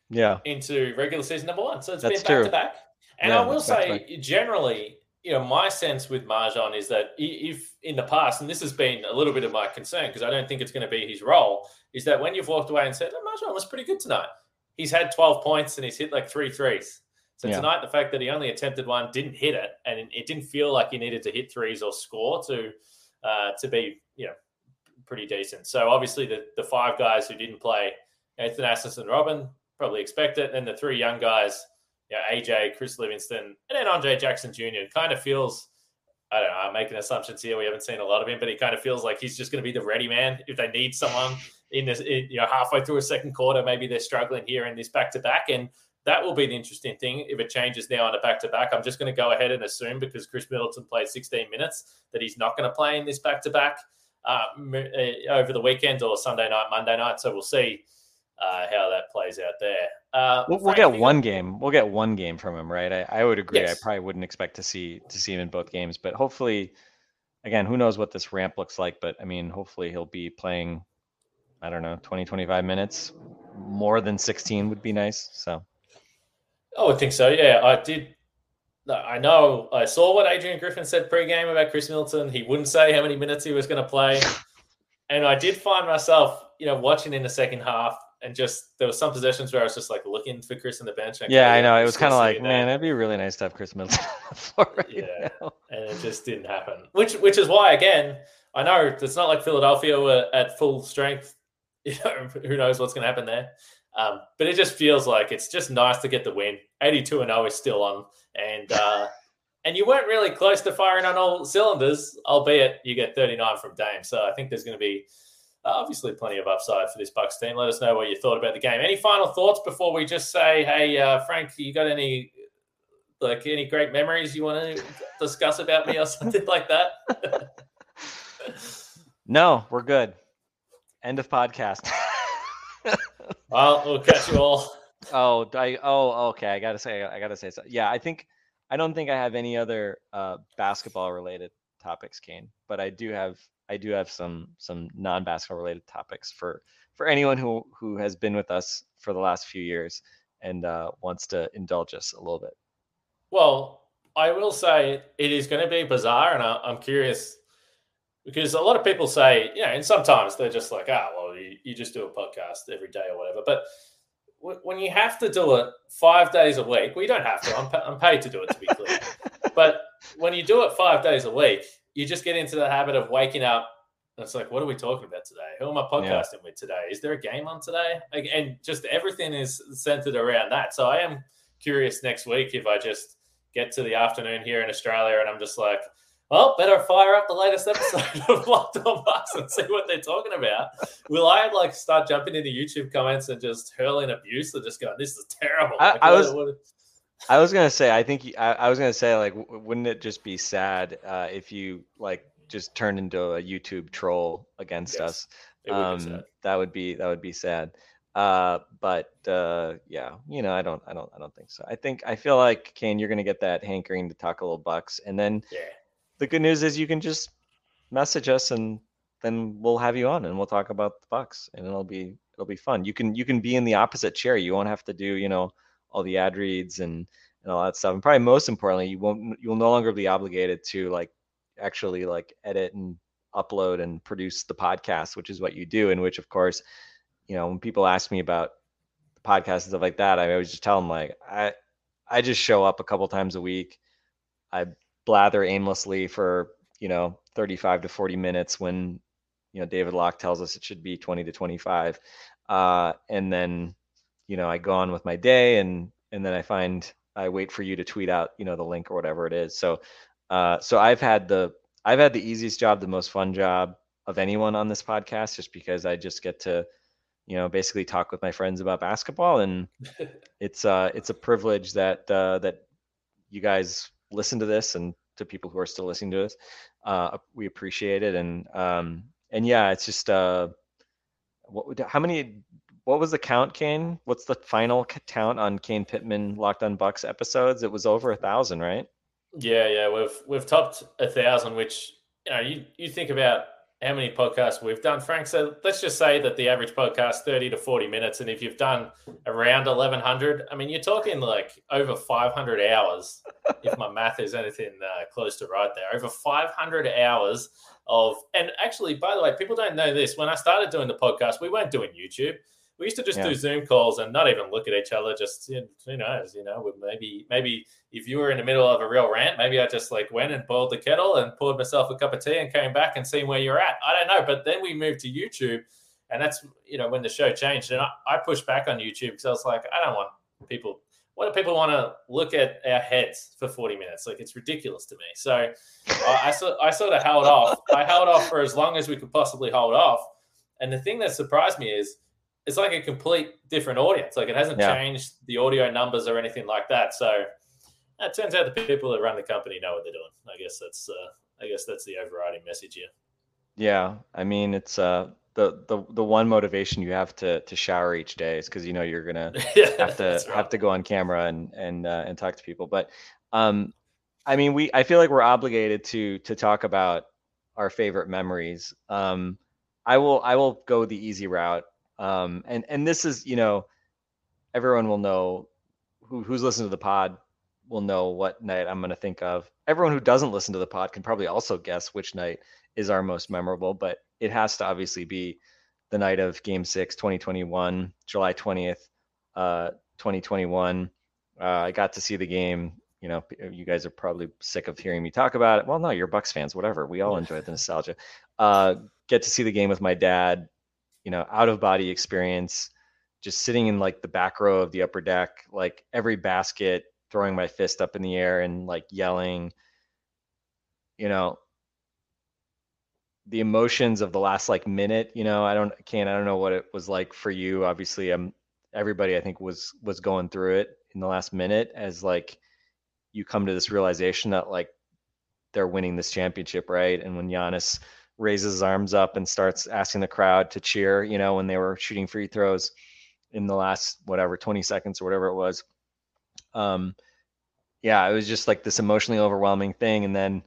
yeah, into regular season number one. So it's That's been back true. to back. And Yeah, I will say, generally, you know, my sense with MarJon is that if in the past, and this has been a little bit of my concern because I don't think it's going to be his role, is that when you've walked away and said, oh, MarJon was pretty good tonight, he's had 12 points and he's hit like three threes. So Yeah. tonight, the fact that he only attempted one, didn't hit it, and it- didn't feel like he needed to hit threes or score to uh, to be, you know, pretty decent. So obviously, the the five guys who didn't play, Thanasis and Robin, probably expect it. And the three young guys, you know, AJ, Chris Livingston, and then Andre Jackson Jr. Kind of feels, I don't know, I'm making assumptions here. We haven't seen a lot of him, but he kind of feels like he's just going to be the ready man if they need someone in this, in, you know, halfway through a second quarter. Maybe they're struggling here in this back to back, and that will be the interesting thing if it changes now on a back to back. I'm just going to go ahead and assume because Khris Middleton played 16 minutes that he's not going to play in this back to back over the weekend or Sunday night, Monday night. So we'll see uh, how that plays out there. Uh, We'll, we'll get have you got- one game. We'll get one game from him, right? I, I would agree. Yes. I probably wouldn't expect to see to see him in both games, but hopefully, again, who knows what this ramp looks like? But I mean, hopefully he'll be playing. I don't know, 20, 25 minutes. More than 16 would be nice. So I would think so. Yeah, I did. I know. I saw what Adrian Griffin said pre-game about Khris Middleton. He wouldn't say how many minutes he was going to play, <laughs> and I did find myself, you know, watching in the second half, and just there was some positions where I was just like looking for Khris in the bench. yeah, I know. It was kind of like, man, that. it'd be really nice to have Khris Middleton <laughs> on the floor right Yeah. now. and it just didn't happen. Which, which is why, again, I know it's not like Philadelphia were at full strength. <laughs> You know, who knows what's going to happen there? Um, but it just feels like it's just nice to get the win. Eighty-two and zero is still on, and uh, <laughs> and you weren't really close to firing on all cylinders, albeit you get thirty-nine from Dame. So I think there's going to be obviously plenty of upside for this Bucks team. Let us know what you thought about the game. Any final thoughts before we just say, hey, uh, Frank, you got any like any great memories you want to discuss about me or <laughs> something like that? <laughs> No, we're good. End of podcast. <laughs> well, we'll catch you all. Oh, I oh okay. I gotta say, I gotta say so. Yeah, I think I don't think I have any other uh, basketball related topics, Kane. But I do have I do have some some non basketball related topics for for anyone who who has been with us for the last few years and uh, wants to indulge us a little bit. Well, I will say it is going to be bizarre, and I, I'm curious because a lot of people say, you know, and sometimes they're just like, ah, well, you, you just do a podcast every day or whatever. But w- when you have to do it five days a week, well, you don't have to. I'm, pa- I'm paid to do it, to be clear. <laughs> but when you do it five days a week, you just get into the habit of waking up. And it's like, what are we talking about today? Who am I podcasting with today? Is there a game on today? Like, and just everything is centered around that. So I am curious next week if I just get to the afternoon here in Australia and I'm just like, well, better fire up the latest episode <laughs> of Locked On Bucks and see what they're talking about. Will I like start jumping into YouTube comments and just hurling abuse or just going, this is terrible? I- Like, I what- was- what- I was gonna say, I think I, I was gonna say, like, w- wouldn't it just be sad uh, if you like just turned into a YouTube troll against Yes, us? Would Um, sad. that would be that would be sad. Uh, but uh, yeah, you know, I don't, I don't, I don't think so. I think I feel like Kane, you're gonna get that hankering to talk a little Bucks, and then Yeah. the good news is you can just message us and then we'll have you on and we'll talk about the Bucks and it'll be it'll be fun. You can you can be in the opposite chair. You won't have to do, you know, all the ad reads and and all that stuff. And probably most importantly, you won't you'll no longer be obligated to like actually like edit and upload and produce the podcast, which is what you do. And which of course, you know, when people ask me about the podcast and stuff like that, I always just tell them like I I just show up a couple times a week. I blather aimlessly for you know 35 to 40 minutes when you know David Locke tells us it should be 20 to 25, uh, and then you know I go on with my day and and then I find I wait for you to tweet out you know the link or whatever it is. So uh, so I've had the I've had the easiest job, the most fun job of anyone on this podcast, just because I just get to you know basically talk with my friends about basketball and <laughs> it's uh it's a privilege that uh that you guys listen to this and to people who are still listening to us uh we appreciate it and um and yeah it's just uh what would- how many what was the count kane what's the final count on kane pittman locked on bucks episodes it was over a thousand right Yeah, yeah, we've we've topped a thousand, which you know, you you think about how many podcasts we've done, Frank. So let's just say that the average podcast thirty to forty minutes, and if you've done around eleven hundred, I mean, you're talking like over five hundred hours. <laughs> if my math is anything uh, close to right there, over five hundred hours of. And actually, by the way, people don't know this. When I started doing the podcast, we weren't doing YouTube. We used to just Yeah. do Zoom calls and not even look at each other. Just you know, who knows, you know, maybe maybe if you were in the middle of a real rant, maybe I just like went and boiled the kettle and poured myself a cup of tea and came back and seen where you're at. I don't know. But then we moved to YouTube and that's, you know, when the show changed. And I, I pushed back on YouTube because I was like, I don't want people, what do people want to look at our heads for 40 minutes? Like it's ridiculous to me. So I, I, sort- I sort of held off. I held off for as long as we could possibly hold off. And the thing that surprised me is it's like a complete different audience. Like it hasn't Yeah. changed the audio numbers or anything like that. So it turns out the people that run the company know what they're doing. I guess that's uh, I guess that's the overriding message here. yeah i mean it's uh the the, the one motivation you have to to shower each day is because you know you're gonna <laughs> yeah, have to right. have to go on camera and and uh, and talk to people. But um, I mean, we I feel like we're obligated to to talk about our favorite memories. Um, I will I will go the easy route. Um, and and this is you know everyone will know who who's listened to the pod will know what night I'm going to think of. Everyone who doesn't listen to the pod can probably also guess which night is our most memorable, but it has to obviously be the night of game 6 2021 July 20th uh 2021 uh, I got to see the game you know you guys are probably sick of hearing me talk about it. Well no you're Bucks fans whatever. We all enjoy the nostalgia. Uh get to see the game with my dad you know out of body experience just sitting in like the back row of the upper deck like every basket throwing my fist up in the air and like yelling. You know the emotions of the last like minute you know i don't can't i don't know what it was like for you. Obviously i'm everybody i think was was going through it in the last minute as like you come to this realization that like they're winning this championship right? And when Giannis raises his arms up and starts asking the crowd to cheer you know when they were shooting free throws in the last whatever 20 seconds or whatever it was. Um yeah it was just like this emotionally overwhelming thing and then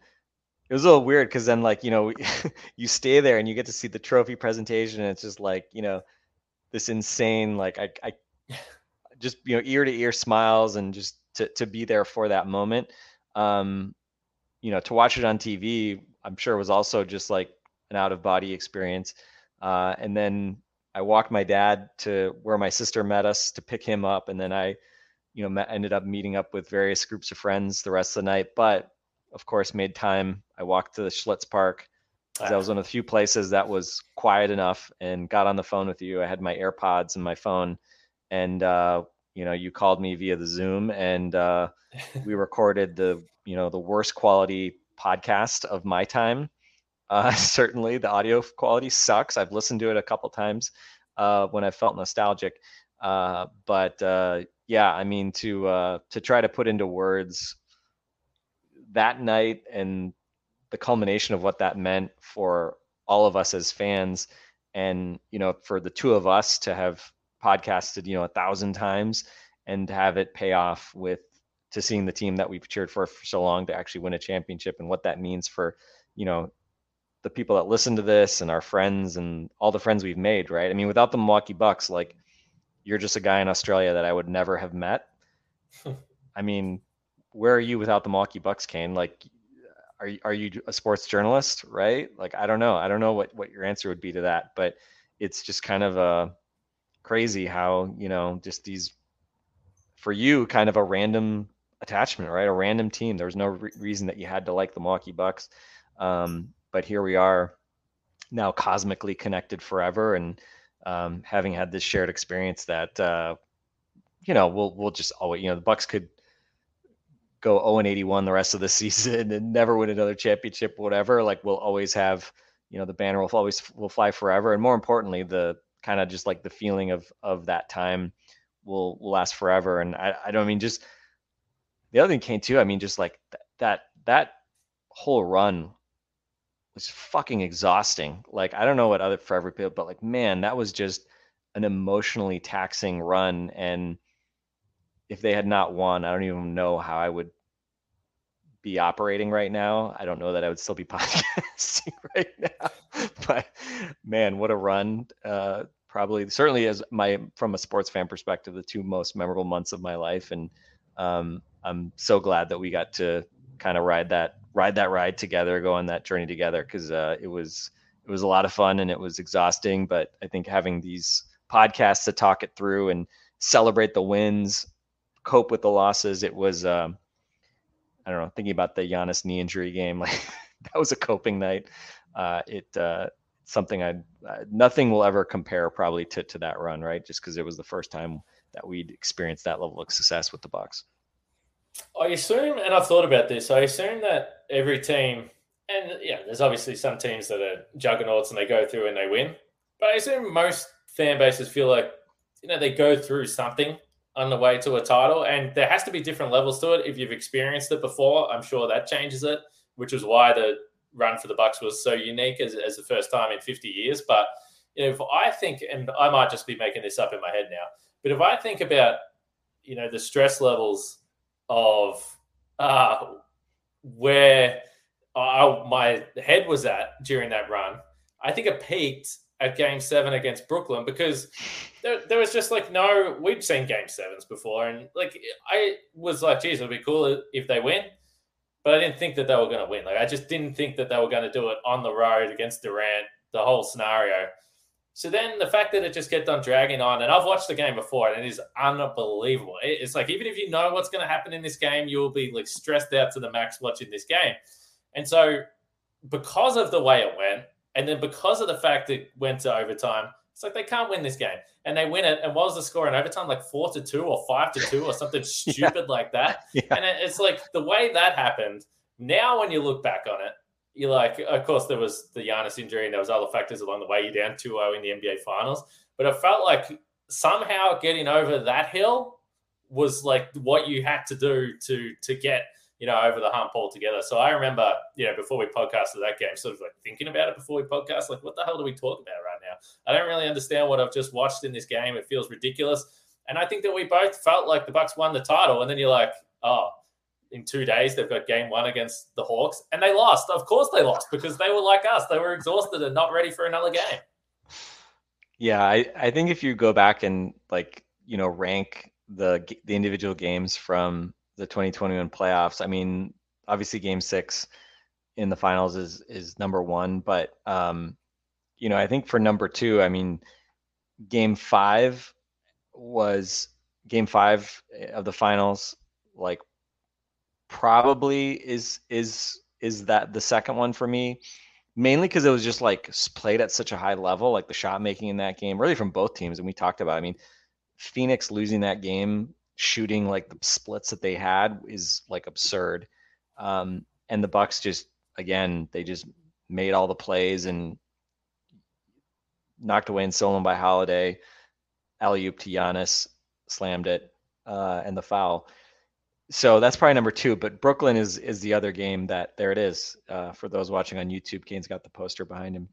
it was a little weird because then like you know <laughs> you stay there and you get to see the trophy presentation and it's just like you know this insane like i, I <laughs> just you know ear to ear smiles and just to, to be there for that moment. Um you know to watch it on tv i'm sure was also just like an out of body experience. Uh and then i walked my dad to where my sister met us to pick him up and then i you know met, ended up meeting up with various groups of friends the rest of the night. But of course made time. I walked to the schlitz park. 'cause that was one of the few places that was quiet enough and got on the phone with you. I had my airpods and my phone and uh, you know you called me via the zoom and uh, <laughs> we recorded the you know the worst quality podcast of my time uh, <laughs> certainly the audio quality sucks. I've listened to it a couple times uh, when i felt nostalgic. Uh, but uh, yeah, I mean to uh, to try to put into words that night and the culmination of what that meant for all of us as fans, and you know, for the two of us to have podcasted, you know, a thousand times and have it pay off with to seeing the team that we've cheered for for so long to actually win a championship and what that means for, you know, the people that listen to this and our friends and all the friends we've made, right? I mean, without the Milwaukee Bucks, like you're just a guy in Australia that I would never have met. <laughs> I mean, where are you without the Milwaukee Bucks, Kane? Like, are you, are you a sports journalist, right? Like, I don't know. I don't know what, what your answer would be to that, but it's just kind of a uh, crazy how, you know, just these, for you, kind of a random attachment, right? A random team. There was no re- reason that you had to like the Milwaukee Bucks. Um, but here we are now cosmically connected forever. And, um, having had this shared experience that uh, you know we'll we'll just always you know the Bucks could go 0 and 81 the rest of the <laughs> season and never win another championship whatever. Like we'll always have you know the banner will always will fly forever. And more importantly the kind of just like the feeling of of that time will, will last forever. And I, I don't mean just the other thing came too I mean just like th- that that whole run was fucking exhausting. Like I don't know what other for every people, but like man, that was just an emotionally taxing run. And if they had not won, I don't even know how I would be operating right now. I don't know that I would still be <laughs> podcasting right now. <laughs> But man, what a run. Uh, probably certainly as my from a sports fan perspective, the two most memorable months of my life. And um, I'm so glad that we got to kind of ride that ride that ride together, go on that journey together because uh, it was it was a lot of fun and it was exhausting. But I think having these podcasts to talk it through and celebrate the wins, cope with the losses, it was um, I don't know thinking about the Giannis knee injury game <laughs> like that was a coping night. Uh, it uh, something I uh, nothing will ever compare probably to to that run right just because it was the first time that we'd experienced that level of success with the Bucks. I assume, and I've thought about this. I assume that every team, and yeah, there's obviously some teams that are juggernauts and they go through and they win. But I assume most fan bases feel like you know they go through something on the way to a title, and there has to be different levels to it. If you've experienced it before, I'm sure that changes it, which is why the run for the Bucks was so unique as, as the first time in 50 years. But you know, if I think, and I might just be making this up in my head now, but if I think about you know the stress levels of uh, where I, my head was at during that run. I think it peaked at game seven against Brooklyn because there, there, was just like no, we'd seen game sevens before. And like, I was like, geez, it'd be cool if they win. But I didn't think that they were going to win. Like, I just didn't think that they were going to do it on the road against Durant, the whole scenario. So then the fact that it just kept on dragging on, and I've watched the game before, and it is unbelievable. It's like even if you know what's going to happen in this game, you'll be like stressed out to the max watching this game. And so, because of the way it went, and then because of the fact it went to overtime, it's like they can't win this game, and they win it. And what was the score in overtime? Like four to two or five to two or something <laughs> stupid yeah. like that. Yeah. And it's like the way that happened. Now, when you look back on it, you like, of course, there was the Giannis injury and there was other factors along the way. You're down 2-0 in the NBA Finals, but it felt like somehow getting over that hill was like what you had to do to to get you know over the hump altogether. So I remember, you know, before we podcasted that game, sort of like thinking about it before we podcast, like what the hell do we talk about right now? I don't really understand what I've just watched in this game. It feels ridiculous, and I think that we both felt like the Bucks won the title, and then you're like, oh in two days. They've got game one against the Hawks, and they lost. Of course, they lost because they were like us. They were exhausted and not ready for another game. Yeah, I, I think if you go back and like you know rank the the individual games from the 2021 playoffs, I mean, obviously Game Six in the finals is is number one, but um, you know, I think for number two, I mean, Game Five was Game Five of the finals like probably is is is that the second one for me mainly because it was just like played at such a high level like the shot making in that game really from both teams and we talked about i mean phoenix losing that game shooting like the splits that they had is like absurd. Um, and the bucks just again they just made all the plays and knocked away and stolen by holiday. Alley oop to Giannis, slammed it uh, and the foul. So that's probably number two. But Brooklyn is is the other game that there it is. Uh, for those watching on YouTube, Kane's got the poster behind him.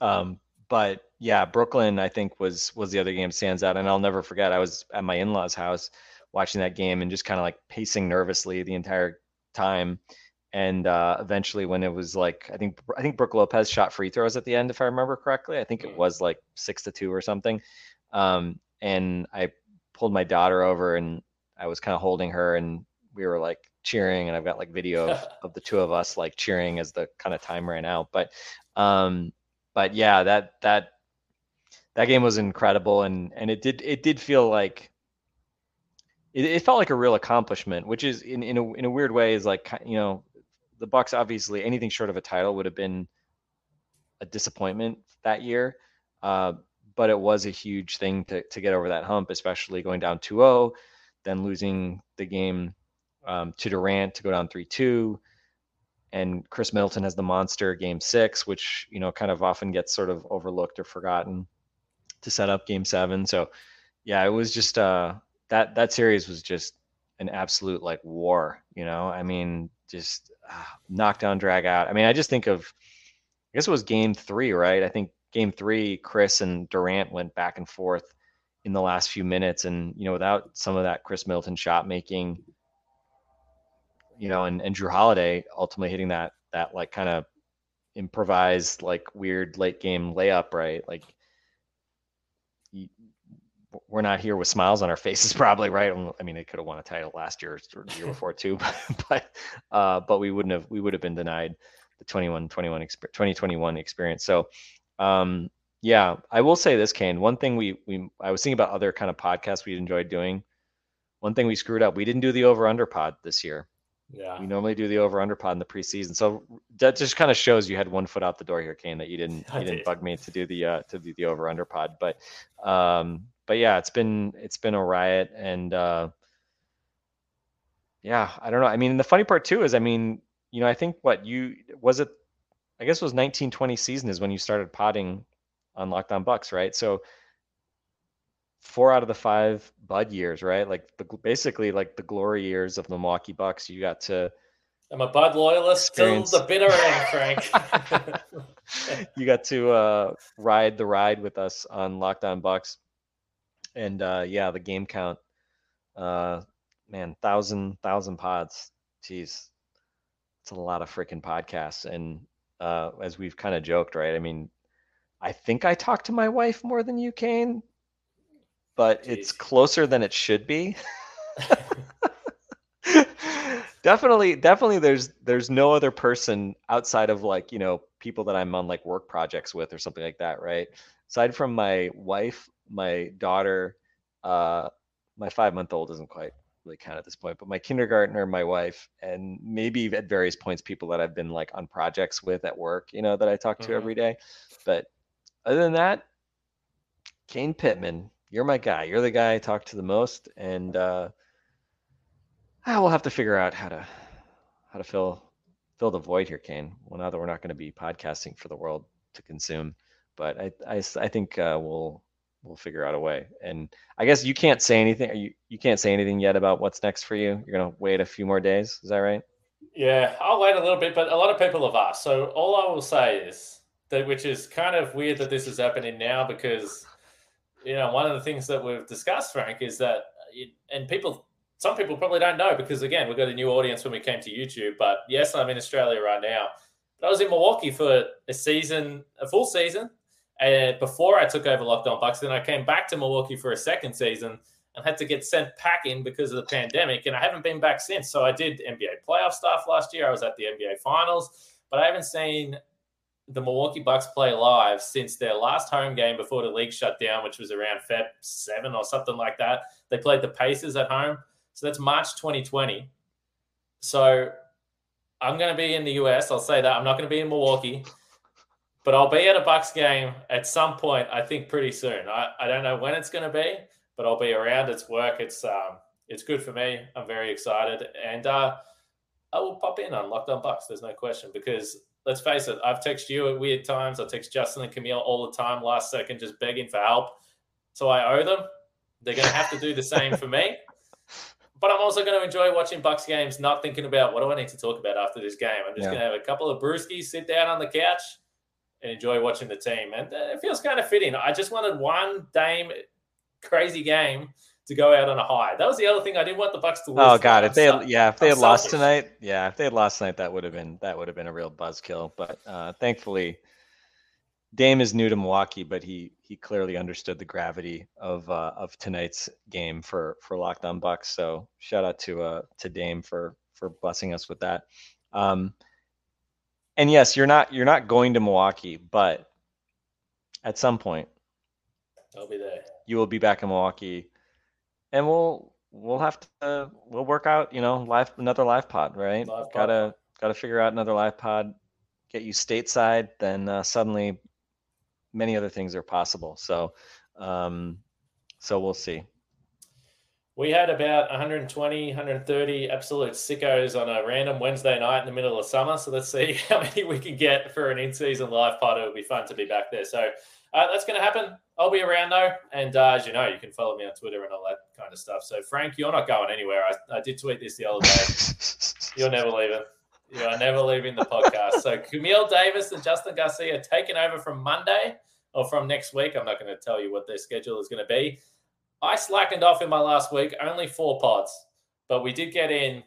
Um, but yeah, Brooklyn I think was was the other game stands out, and I'll never forget. I was at my in laws' house watching that game and just kind of like pacing nervously the entire time. And uh, eventually, when it was like, I think I think Brook Lopez shot free throws at the end, if I remember correctly. I think it mm. was like six to two or something. Um, and I pulled my daughter over, and I was kind of holding her, and we were like cheering. And I've got like video of, <laughs> of the two of us like cheering as the kind of time ran out. But um, but yeah, that that that game was incredible, and and it did it did feel like it, it, felt like a real accomplishment, which is in in a in a weird way is like you know the Bucks obviously anything short of a title would have been a disappointment that year. Uh, but it was a huge thing to, to get over that hump, especially going down 2-0, then losing the game um, to Durant to go down 3-2. And Khris Middleton has the monster game six, which, you know, kind of often gets sort of overlooked or forgotten to set up game seven. So yeah, it was just uh that that series was just an absolute like war. You know, I mean, just uh, knockdown, drag out. I mean, I just think of, I guess it was game three, right? I think game three, Khris and Durant went back and forth in the last few minutes, and you know, without some of that Khris Middleton shot making, you know, and and Jrue Holiday ultimately hitting that that like kind of improvised like weird late game layup, right? Like we're not here with smiles on our faces, <laughs> probably, right? I mean, they could have won a title last year or the year before too, <laughs> but uh, but we wouldn't have we would have been denied the 21 21 2021 experience. So um, yeah, I will say this, Kane. One thing we we I was thinking about other kind of podcasts we enjoyed doing. One thing we screwed up, we didn't do the over under pod this year. Yeah. We normally do the over under pod in the preseason. So that just kind of shows you had one foot out the door here, Kane, that you didn't <laughs> you didn't bug me to do the uh to do the over under pod. But um but yeah, it's been it's been a riot, and uh, yeah, I don't know. I mean, the funny part too is, I mean, you know, I think what you was it? I guess it was 1920 season is when you started potting on Locked On Bucks, right? So four out of the five Bud years, right? Like the, basically like the glory years of the Milwaukee Bucks. You got to. I'm a Bud loyalist experience... till the bitter end, Frank. <laughs> you got to uh, ride the ride with us on Locked On Bucks and uh, yeah, the game count, uh, man, thousand thousand pods. Jeez, it's a lot of freaking podcasts. And uh, as we've kind of joked, right? I mean, I think I talk to my wife more than you, Kane, but Jeez. it's closer than it should be. <laughs> definitely definitely there's there's no other person outside of like you know people that i'm on like work projects with or something like that right aside from my wife my daughter, uh, my five month old doesn't quite really count at this point, but my kindergartner, my wife, and maybe at various points people that I've been like on projects with at work, you know, that I talk to mm-hmm. every day. But other than that, Kane Pittman, you're my guy. You're the guy I talk to the most, and uh, I will have to figure out how to how to fill fill the void here, Kane. Well, now that we're not going to be podcasting for the world to consume, but I I, I think uh, we'll we'll figure out a way. And I guess you can't say anything. You you can't say anything yet about what's next for you. You're gonna wait a few more days. Is that right? Yeah, I'll wait a little bit. But a lot of people have asked. So all I will say is that, which is kind of weird that this is happening now because you know one of the things that we've discussed, Frank, is that uh, it, and people. Some people probably don't know because again, we've got a new audience when we came to YouTube. But yes, I'm in Australia right now. But I was in Milwaukee for a season, a full season, and before I took over Locked On Bucks, then I came back to Milwaukee for a second season and had to get sent packing because of the pandemic. And I haven't been back since. So I did NBA playoff stuff last year. I was at the NBA finals, but I haven't seen the Milwaukee Bucks play live since their last home game before the league shut down, which was around Feb 7 or something like that. They played the Pacers at home. So that's March 2020. So I'm going to be in the US. I'll say that. I'm not going to be in Milwaukee but I'll be at a Bucks game at some point. I think pretty soon. I, I don't know when it's going to be, but I'll be around. It's work. It's um it's good for me. I'm very excited, and uh, I will pop in on Locked On Bucks. There's no question because let's face it, I've texted you at weird times. I text Justin and Camille all the time, last second, just begging for help. So I owe them. They're going to have to do the same for me. <laughs> but I'm also going to enjoy watching Bucks games, not thinking about what do I need to talk about after this game. I'm just Yeah. going to have a couple of brewskis, sit down on the couch, and enjoy watching the team. And uh, it feels kind of fitting. I just wanted one Dame crazy game to go out on a high. That was the other thing. I didn't want the Bucks to lose. Oh god, if they had, yeah, if they I'm had lost selfish. tonight, yeah, if they had lost tonight, that would have been that would have been a real buzzkill. But uh, thankfully, Dame is new to Milwaukee, but he he clearly understood the gravity of uh, of tonight's game for for Locked On Bucks. So shout out to uh to Dame for for blessing us with that. Um, and yes, you're not you're not going to Milwaukee, but at some point I'll be there. you will be back in Milwaukee, and we'll we'll have to we'll work out you know live another live pod right. Live pod. gotta gotta figure out another live pod, get you stateside. Then uh, suddenly, many other things are possible. So, um, so we'll see. We had about 120, 130 absolute sickos on a random Wednesday night in the middle of summer. So let's see <laughs> how many we can get for an in-season live pod. It'll be fun to be back there. So uh, that's going to happen. I'll be around though, and uh, as you know, you can follow me on Twitter and all that kind of stuff. So Frank, you're not going anywhere. I, I did tweet this the other day. <laughs> You're never leaving. You are never leaving the podcast. So Camille Davis and Justin Garcia taking over from Monday or from next week. I'm not going to tell you what their schedule is going to be. I slackened off in my last week, only four pods, but we did get in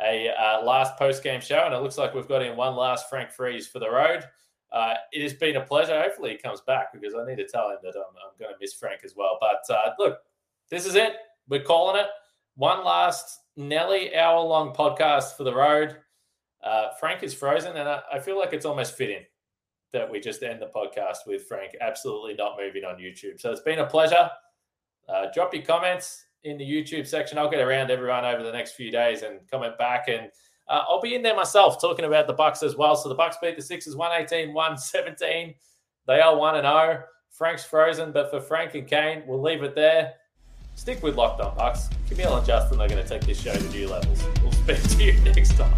a uh, last post game show, and it looks like we've got in one last Frank Freeze for the road. Uh, it has been a pleasure. Hopefully, he comes back because I need to tell him that I'm, I'm going to miss Frank as well. But uh, look, this is it. We're calling it one last Nelly hour long podcast for the road. Uh, Frank is frozen, and I, I feel like it's almost fitting that we just end the podcast with Frank absolutely not moving on YouTube. So it's been a pleasure. Uh, drop your comments in the YouTube section. I'll get around everyone over the next few days and comment back. And uh, I'll be in there myself talking about the Bucks as well. So the Bucks beat the Sixers 118, 117. They are 1 and 0. Frank's frozen, but for Frank and Kane, we'll leave it there. Stick with Locked On Bucks. Camille and Justin are going to take this show to new levels. We'll speak to you <laughs> next time.